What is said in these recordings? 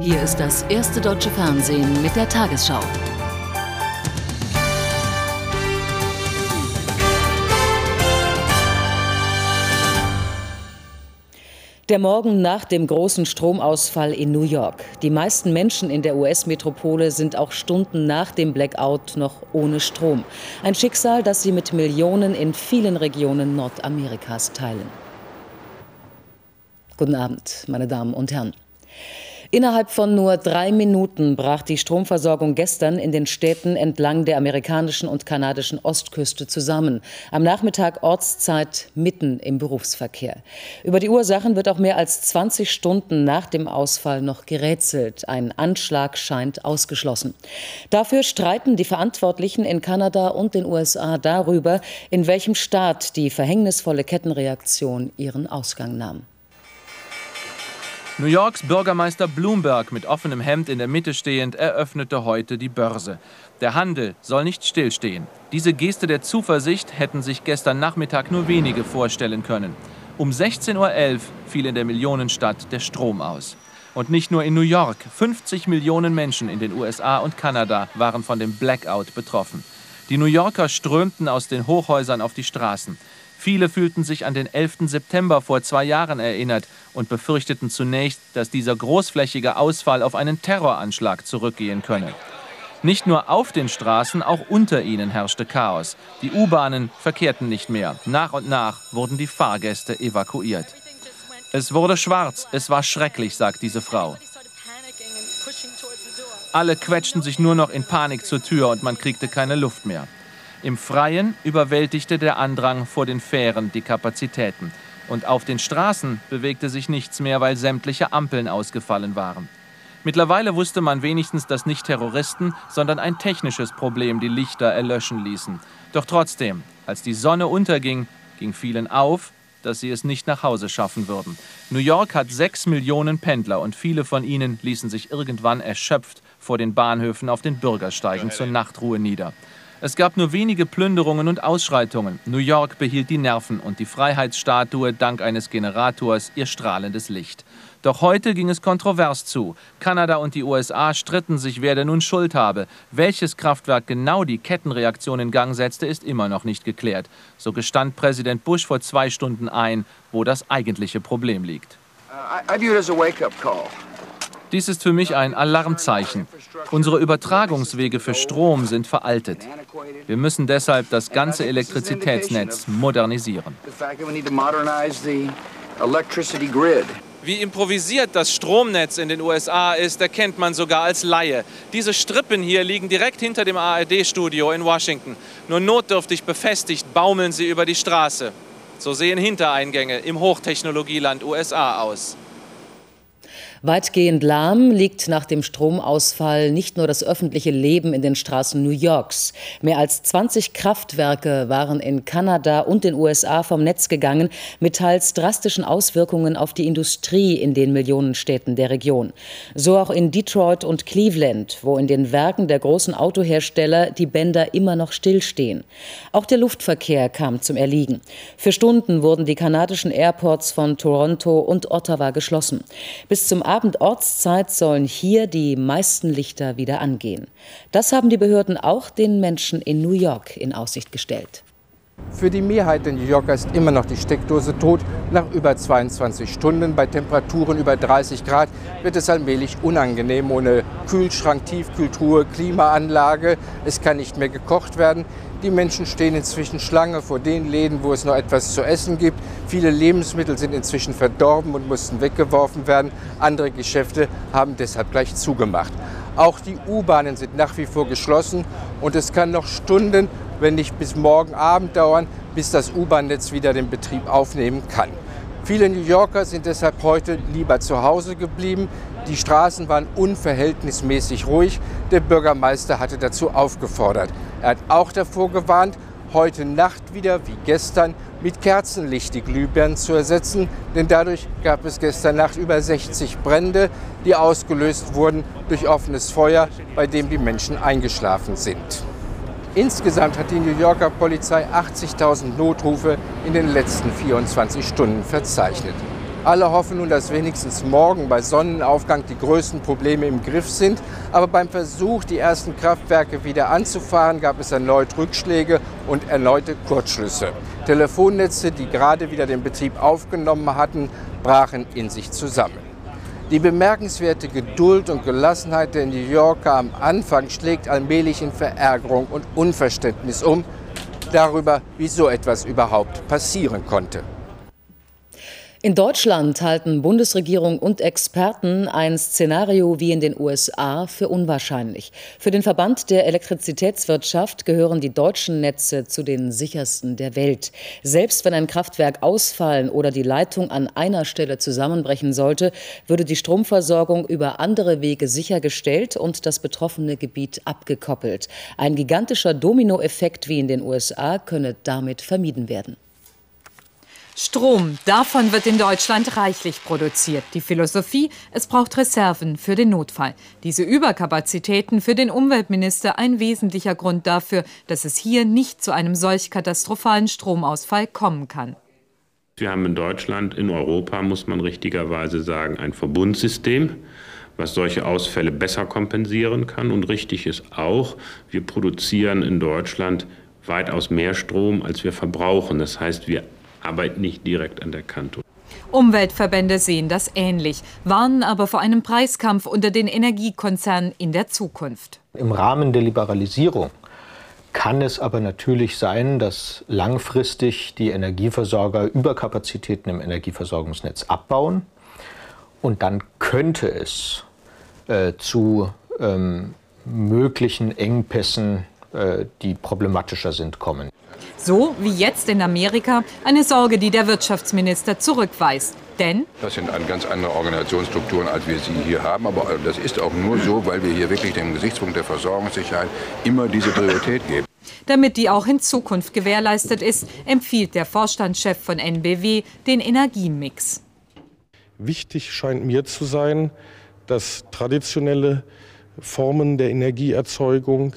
Hier ist das erste deutsche Fernsehen mit der Tagesschau. Der Morgen nach dem großen Stromausfall in New York. Die meisten Menschen in der US-Metropole sind auch Stunden nach dem Blackout noch ohne Strom. Ein Schicksal, das sie mit Millionen in vielen Regionen Nordamerikas teilen. Guten Abend, meine Damen und Herren. Innerhalb von nur drei Minuten brach die Stromversorgung gestern in den Städten entlang der amerikanischen und kanadischen Ostküste zusammen. Am Nachmittag Ortszeit mitten im Berufsverkehr. Über die Ursachen wird auch mehr als 20 Stunden nach dem Ausfall noch gerätselt. Ein Anschlag scheint ausgeschlossen. Dafür streiten die Verantwortlichen in Kanada und den USA darüber, in welchem Staat die verhängnisvolle Kettenreaktion ihren Ausgang nahm. New Yorks Bürgermeister Bloomberg mit offenem Hemd in der Mitte stehend eröffnete heute die Börse. Der Handel soll nicht stillstehen. Diese Geste der Zuversicht hätten sich gestern Nachmittag nur wenige vorstellen können. Um 16.11 Uhr fiel in der Millionenstadt der Strom aus. Und nicht nur in New York. 50 Millionen Menschen in den USA und Kanada waren von dem Blackout betroffen. Die New Yorker strömten aus den Hochhäusern auf die Straßen. Viele fühlten sich an den 11. September vor zwei Jahren erinnert und befürchteten zunächst, dass dieser großflächige Ausfall auf einen Terroranschlag zurückgehen könne. Nicht nur auf den Straßen, auch unter ihnen herrschte Chaos. Die U-Bahnen verkehrten nicht mehr. Nach und nach wurden die Fahrgäste evakuiert. Es wurde schwarz, es war schrecklich, sagt diese Frau. Alle quetschten sich nur noch in Panik zur Tür und man kriegte keine Luft mehr. Im Freien überwältigte der Andrang vor den Fähren die Kapazitäten. Und auf den Straßen bewegte sich nichts mehr, weil sämtliche Ampeln ausgefallen waren. Mittlerweile wusste man wenigstens, dass nicht Terroristen, sondern ein technisches Problem die Lichter erlöschen ließen. Doch trotzdem, als die Sonne unterging, ging vielen auf, dass sie es nicht nach Hause schaffen würden. New York hat sechs Millionen Pendler und viele von ihnen ließen sich irgendwann erschöpft vor den Bahnhöfen auf den Bürgersteigen zur Nachtruhe nieder. Es gab nur wenige Plünderungen und Ausschreitungen. New York behielt die Nerven und die Freiheitsstatue dank eines Generators ihr strahlendes Licht. Doch heute ging es kontrovers zu. Kanada und die USA stritten sich, wer denn nun Schuld habe. Welches Kraftwerk genau die Kettenreaktion in Gang setzte, ist immer noch nicht geklärt. So gestand Präsident Bush vor zwei Stunden ein, wo das eigentliche Problem liegt. Uh, I view Dies ist für mich ein Alarmzeichen. Unsere Übertragungswege für Strom sind veraltet. Wir müssen deshalb das ganze Elektrizitätsnetz modernisieren. Wie improvisiert das Stromnetz in den USA ist, erkennt man sogar als Laie. Diese Strippen hier liegen direkt hinter dem ARD-Studio in Washington. Nur notdürftig befestigt baumeln sie über die Straße. So sehen Hintereingänge im Hochtechnologieland USA aus. Weitgehend lahm liegt nach dem Stromausfall nicht nur das öffentliche Leben in den Straßen New Yorks. Mehr als 20 Kraftwerke waren in Kanada und den USA vom Netz gegangen, mit teils drastischen Auswirkungen auf die Industrie in den Millionenstädten der Region. So auch in Detroit und Cleveland, wo in den Werken der großen Autohersteller die Bänder immer noch stillstehen. Auch der Luftverkehr kam zum Erliegen. Für Stunden wurden die kanadischen Airports von Toronto und Ottawa geschlossen. Bis zum Abendortszeit sollen hier die meisten Lichter wieder angehen. Das haben die Behörden auch den Menschen in New York in Aussicht gestellt. Für die Mehrheit der New Yorker ist immer noch die Steckdose tot. Nach über 22 Stunden bei Temperaturen über 30 Grad wird es allmählich unangenehm ohne Kühlschrank, Tiefkühltruhe, Klimaanlage. Es kann nicht mehr gekocht werden. Die Menschen stehen inzwischen Schlange vor den Läden, wo es noch etwas zu essen gibt. Viele Lebensmittel sind inzwischen verdorben und mussten weggeworfen werden. Andere Geschäfte haben deshalb gleich zugemacht. Auch die U-Bahnen sind nach wie vor geschlossen und es kann noch Stunden, wenn nicht bis morgen Abend dauern, bis das U-Bahn-Netz wieder den Betrieb aufnehmen kann. Viele New Yorker sind deshalb heute lieber zu Hause geblieben. Die Straßen waren unverhältnismäßig ruhig. Der Bürgermeister hatte dazu aufgefordert. Er hat auch davor gewarnt, heute Nacht wieder wie gestern mit Kerzenlicht die Glühbirnen zu ersetzen, denn dadurch gab es gestern Nacht über 60 Brände, die ausgelöst wurden durch offenes Feuer, bei dem die Menschen eingeschlafen sind. Insgesamt hat die New Yorker Polizei 80.000 Notrufe in den letzten 24 Stunden verzeichnet. Alle hoffen nun, dass wenigstens morgen bei Sonnenaufgang die größten Probleme im Griff sind. Aber beim Versuch, die ersten Kraftwerke wieder anzufahren, gab es erneut Rückschläge und erneute Kurzschlüsse. Telefonnetze, die gerade wieder den Betrieb aufgenommen hatten, brachen in sich zusammen. Die bemerkenswerte Geduld und Gelassenheit der New Yorker am Anfang schlägt allmählich in Verärgerung und Unverständnis um darüber, wie so etwas überhaupt passieren konnte. In Deutschland halten Bundesregierung und Experten ein Szenario wie in den USA für unwahrscheinlich. Für den Verband der Elektrizitätswirtschaft gehören die deutschen Netze zu den sichersten der Welt. Selbst wenn ein Kraftwerk ausfallen oder die Leitung an einer Stelle zusammenbrechen sollte, würde die Stromversorgung über andere Wege sichergestellt und das betroffene Gebiet abgekoppelt. Ein gigantischer Dominoeffekt wie in den USA könne damit vermieden werden. Strom, davon wird in Deutschland reichlich produziert. Die Philosophie, es braucht Reserven für den Notfall. Diese Überkapazitäten für den Umweltminister ein wesentlicher Grund dafür, dass es hier nicht zu einem solch katastrophalen Stromausfall kommen kann. Wir haben in Deutschland, in Europa, muss man richtigerweise sagen, ein Verbundsystem was solche Ausfälle besser kompensieren kann. Und richtig ist auch, wir produzieren in Deutschland weitaus mehr Strom, als wir verbrauchen. Das heißt, wir arbeiten nicht direkt an der Kante. Umweltverbände sehen das ähnlich, warnen aber vor einem Preiskampf unter den Energiekonzernen in der Zukunft. Im Rahmen der Liberalisierung kann es aber natürlich sein, dass langfristig die Energieversorger Überkapazitäten im Energieversorgungsnetz abbauen. Und dann könnte es äh, zu ähm, möglichen Engpässen, äh, die problematischer sind, kommen. So wie jetzt in Amerika, eine Sorge, die der Wirtschaftsminister zurückweist. Denn das sind ganz andere Organisationsstrukturen, als wir sie hier haben. Aber das ist auch nur so, weil wir hier wirklich dem Gesichtspunkt der Versorgungssicherheit immer diese Priorität geben. Damit die auch in Zukunft gewährleistet ist, empfiehlt der Vorstandschef von NBW den Energiemix. Wichtig scheint mir zu sein, dass traditionelle Formen der Energieerzeugung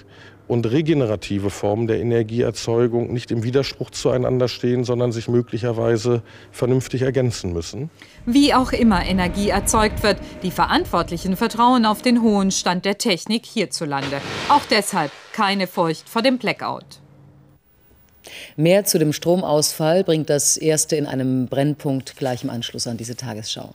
und regenerative Formen der Energieerzeugung nicht im Widerspruch zueinander stehen, sondern sich möglicherweise vernünftig ergänzen müssen. Wie auch immer Energie erzeugt wird, die Verantwortlichen vertrauen auf den hohen Stand der Technik hierzulande. Auch deshalb keine Furcht vor dem Blackout. Mehr zu dem Stromausfall bringt das erste in einem Brennpunkt gleich im Anschluss an diese Tagesschau.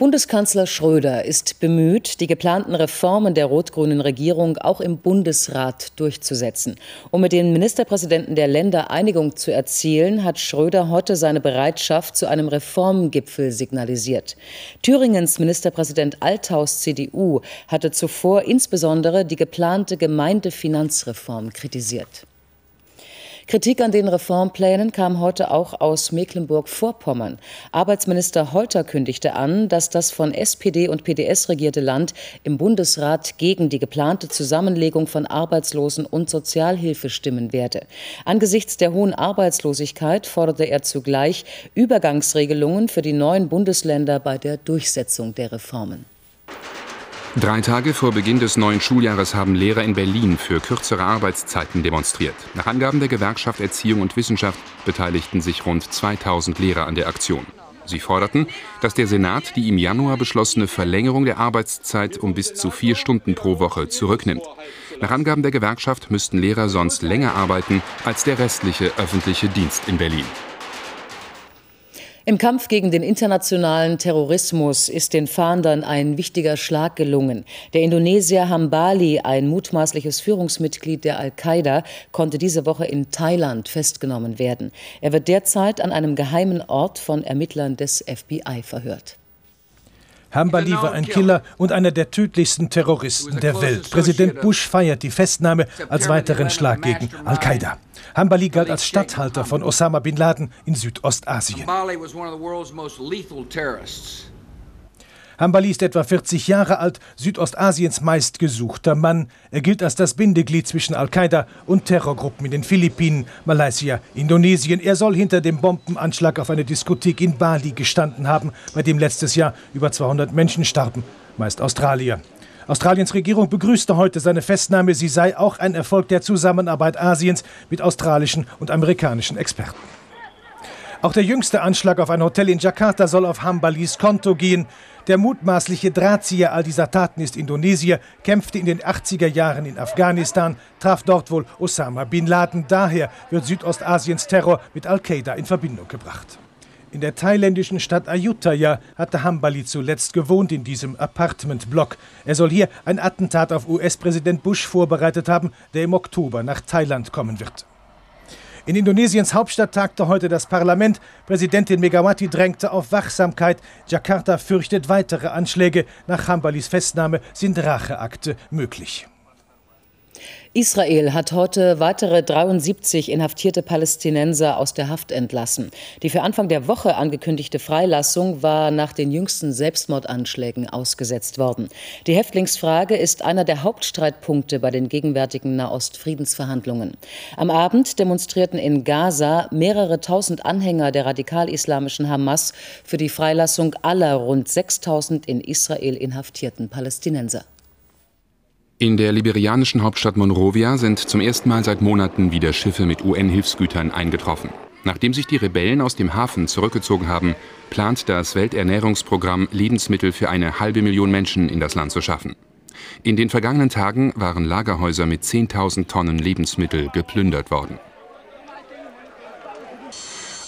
Bundeskanzler Schröder ist bemüht, die geplanten Reformen der rot-grünen Regierung auch im Bundesrat durchzusetzen. Um mit den Ministerpräsidenten der Länder Einigung zu erzielen, hat Schröder heute seine Bereitschaft zu einem Reformgipfel signalisiert. Thüringens Ministerpräsident Althaus CDU hatte zuvor insbesondere die geplante Gemeindefinanzreform kritisiert. Kritik an den Reformplänen kam heute auch aus Mecklenburg-Vorpommern. Arbeitsminister Holter kündigte an, dass das von SPD und PDS regierte Land im Bundesrat gegen die geplante Zusammenlegung von Arbeitslosen und Sozialhilfe stimmen werde. Angesichts der hohen Arbeitslosigkeit forderte er zugleich Übergangsregelungen für die neuen Bundesländer bei der Durchsetzung der Reformen. Drei Tage vor Beginn des neuen Schuljahres haben Lehrer in Berlin für kürzere Arbeitszeiten demonstriert. Nach Angaben der Gewerkschaft Erziehung und Wissenschaft beteiligten sich rund 2000 Lehrer an der Aktion. Sie forderten, dass der Senat die im Januar beschlossene Verlängerung der Arbeitszeit um bis zu vier Stunden pro Woche zurücknimmt. Nach Angaben der Gewerkschaft müssten Lehrer sonst länger arbeiten als der restliche öffentliche Dienst in Berlin. Im Kampf gegen den internationalen Terrorismus ist den Fahndern ein wichtiger Schlag gelungen. Der Indonesier Hambali, ein mutmaßliches Führungsmitglied der Al-Qaida, konnte diese Woche in Thailand festgenommen werden. Er wird derzeit an einem geheimen Ort von Ermittlern des FBI verhört. Hambali war ein Killer und einer der tödlichsten Terroristen der Welt. Präsident Bush feiert die Festnahme als weiteren Schlag gegen Al-Qaida. Hambali galt als Statthalter von Osama bin Laden in Südostasien. Hambali ist etwa 40 Jahre alt, Südostasiens meistgesuchter Mann. Er gilt als das Bindeglied zwischen Al-Qaida und Terrorgruppen in den Philippinen, Malaysia, Indonesien. Er soll hinter dem Bombenanschlag auf eine Diskothek in Bali gestanden haben, bei dem letztes Jahr über 200 Menschen starben, meist Australier. Australiens Regierung begrüßte heute seine Festnahme. Sie sei auch ein Erfolg der Zusammenarbeit Asiens mit australischen und amerikanischen Experten. Auch der jüngste Anschlag auf ein Hotel in Jakarta soll auf Hambalis Konto gehen. Der mutmaßliche Drahtzieher all dieser Taten ist Indonesier, kämpfte in den 80er Jahren in Afghanistan, traf dort wohl Osama bin Laden. Daher wird Südostasiens Terror mit Al-Qaida in Verbindung gebracht. In der thailändischen Stadt Ayutthaya hatte Hambali zuletzt gewohnt in diesem Apartmentblock. Er soll hier ein Attentat auf US-Präsident Bush vorbereitet haben, der im Oktober nach Thailand kommen wird. In Indonesiens Hauptstadt tagte heute das Parlament. Präsidentin Megawati drängte auf Wachsamkeit. Jakarta fürchtet weitere Anschläge. Nach Hambalis Festnahme sind Racheakte möglich. Israel hat heute weitere 73 inhaftierte Palästinenser aus der Haft entlassen. Die für Anfang der Woche angekündigte Freilassung war nach den jüngsten Selbstmordanschlägen ausgesetzt worden. Die Häftlingsfrage ist einer der Hauptstreitpunkte bei den gegenwärtigen Nahostfriedensverhandlungen. Am Abend demonstrierten in Gaza mehrere tausend Anhänger der radikal-islamischen Hamas für die Freilassung aller rund 6000 in Israel inhaftierten Palästinenser. In der liberianischen Hauptstadt Monrovia sind zum ersten Mal seit Monaten wieder Schiffe mit UN-Hilfsgütern eingetroffen. Nachdem sich die Rebellen aus dem Hafen zurückgezogen haben, plant das Welternährungsprogramm Lebensmittel für eine halbe Million Menschen in das Land zu schaffen. In den vergangenen Tagen waren Lagerhäuser mit 10.000 Tonnen Lebensmittel geplündert worden.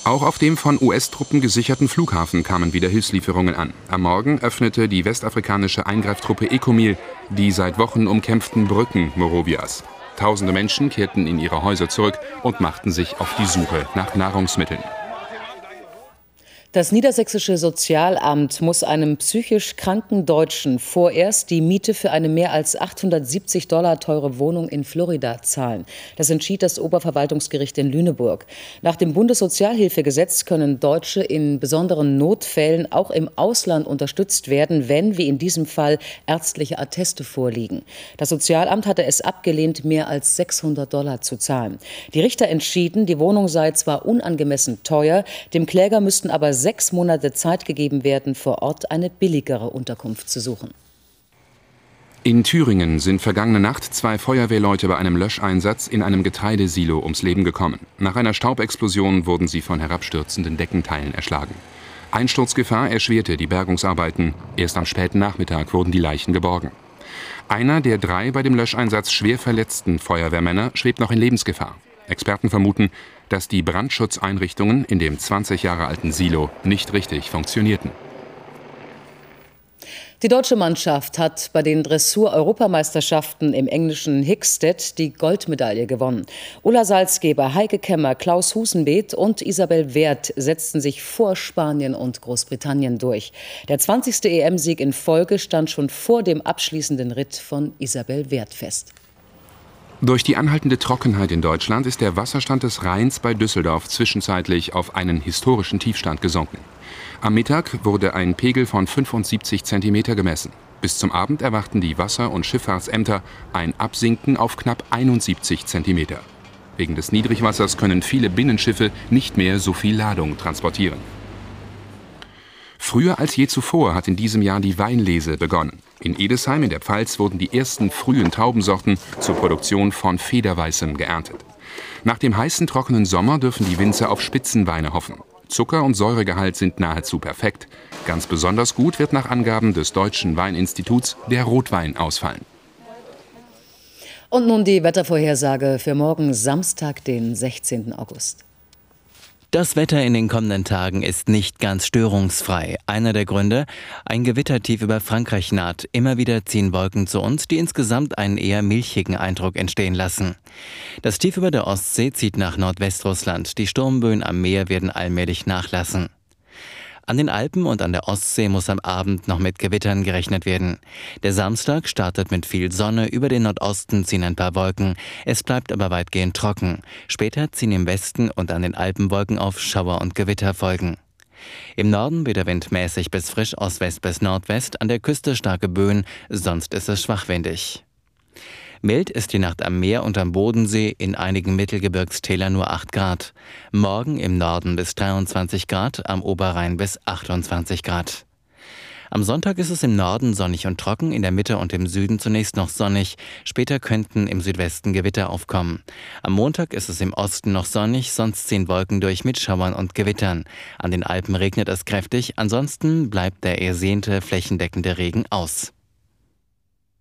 Auch auf dem von US-Truppen gesicherten Flughafen kamen wieder Hilfslieferungen an. Am Morgen öffnete die westafrikanische Eingreiftruppe ECOMIL die seit Wochen umkämpften Brücken Morovias. Tausende Menschen kehrten in ihre Häuser zurück und machten sich auf die Suche nach Nahrungsmitteln. Das niedersächsische Sozialamt muss einem psychisch kranken Deutschen vorerst die Miete für eine mehr als 870 Dollar teure Wohnung in Florida zahlen. Das entschied das Oberverwaltungsgericht in Lüneburg. Nach dem Bundessozialhilfegesetz können Deutsche in besonderen Notfällen auch im Ausland unterstützt werden, wenn, wie in diesem Fall, ärztliche Atteste vorliegen. Das Sozialamt hatte es abgelehnt, mehr als 600 Dollar zu zahlen. Die Richter entschieden, die Wohnung sei zwar unangemessen teuer, dem Kläger müssten aber sechs Monate Zeit gegeben werden, vor Ort eine billigere Unterkunft zu suchen. In Thüringen sind vergangene Nacht zwei Feuerwehrleute bei einem Löscheinsatz in einem Getreidesilo ums Leben gekommen. Nach einer Staubexplosion wurden sie von herabstürzenden Deckenteilen erschlagen. Einsturzgefahr erschwerte die Bergungsarbeiten. Erst am späten Nachmittag wurden die Leichen geborgen. Einer der drei bei dem Löscheinsatz schwer verletzten Feuerwehrmänner schwebt noch in Lebensgefahr. Experten vermuten, dass die Brandschutzeinrichtungen in dem 20 Jahre alten Silo nicht richtig funktionierten. Die deutsche Mannschaft hat bei den Dressur-Europameisterschaften im englischen Hickstead die Goldmedaille gewonnen. Ulla Salzgeber, Heike Kemmer, Klaus Husenbeet und Isabel Wert setzten sich vor Spanien und Großbritannien durch. Der 20. EM-Sieg in Folge stand schon vor dem abschließenden Ritt von Isabel Wert fest. Durch die anhaltende Trockenheit in Deutschland ist der Wasserstand des Rheins bei Düsseldorf zwischenzeitlich auf einen historischen Tiefstand gesunken. Am Mittag wurde ein Pegel von 75 cm gemessen. Bis zum Abend erwarten die Wasser- und Schifffahrtsämter ein Absinken auf knapp 71 cm. Wegen des Niedrigwassers können viele Binnenschiffe nicht mehr so viel Ladung transportieren. Früher als je zuvor hat in diesem Jahr die Weinlese begonnen. In Edesheim in der Pfalz wurden die ersten frühen Traubensorten zur Produktion von Federweißem geerntet. Nach dem heißen, trockenen Sommer dürfen die Winzer auf Spitzenweine hoffen. Zucker- und Säuregehalt sind nahezu perfekt. Ganz besonders gut wird nach Angaben des Deutschen Weininstituts der Rotwein ausfallen. Und nun die Wettervorhersage für morgen Samstag, den 16. August. Das Wetter in den kommenden Tagen ist nicht ganz störungsfrei. Einer der Gründe, ein Gewittertief über Frankreich naht. Immer wieder ziehen Wolken zu uns, die insgesamt einen eher milchigen Eindruck entstehen lassen. Das Tief über der Ostsee zieht nach Nordwestrussland. Die Sturmböen am Meer werden allmählich nachlassen. An den Alpen und an der Ostsee muss am Abend noch mit Gewittern gerechnet werden. Der Samstag startet mit viel Sonne, über den Nordosten ziehen ein paar Wolken. Es bleibt aber weitgehend trocken. Später ziehen im Westen und an den Alpen Wolken auf, Schauer und Gewitter folgen. Im Norden wird der Wind mäßig bis frisch Ostwest bis Nordwest, an der Küste starke Böen, sonst ist es schwachwindig. Mild ist die Nacht am Meer und am Bodensee, in einigen Mittelgebirgstälern nur 8 Grad. Morgen im Norden bis 23 Grad, am Oberrhein bis 28 Grad. Am Sonntag ist es im Norden sonnig und trocken, in der Mitte und im Süden zunächst noch sonnig. Später könnten im Südwesten Gewitter aufkommen. Am Montag ist es im Osten noch sonnig, sonst ziehen Wolken durch mit Schauern und Gewittern. An den Alpen regnet es kräftig, ansonsten bleibt der ersehnte flächendeckende Regen aus.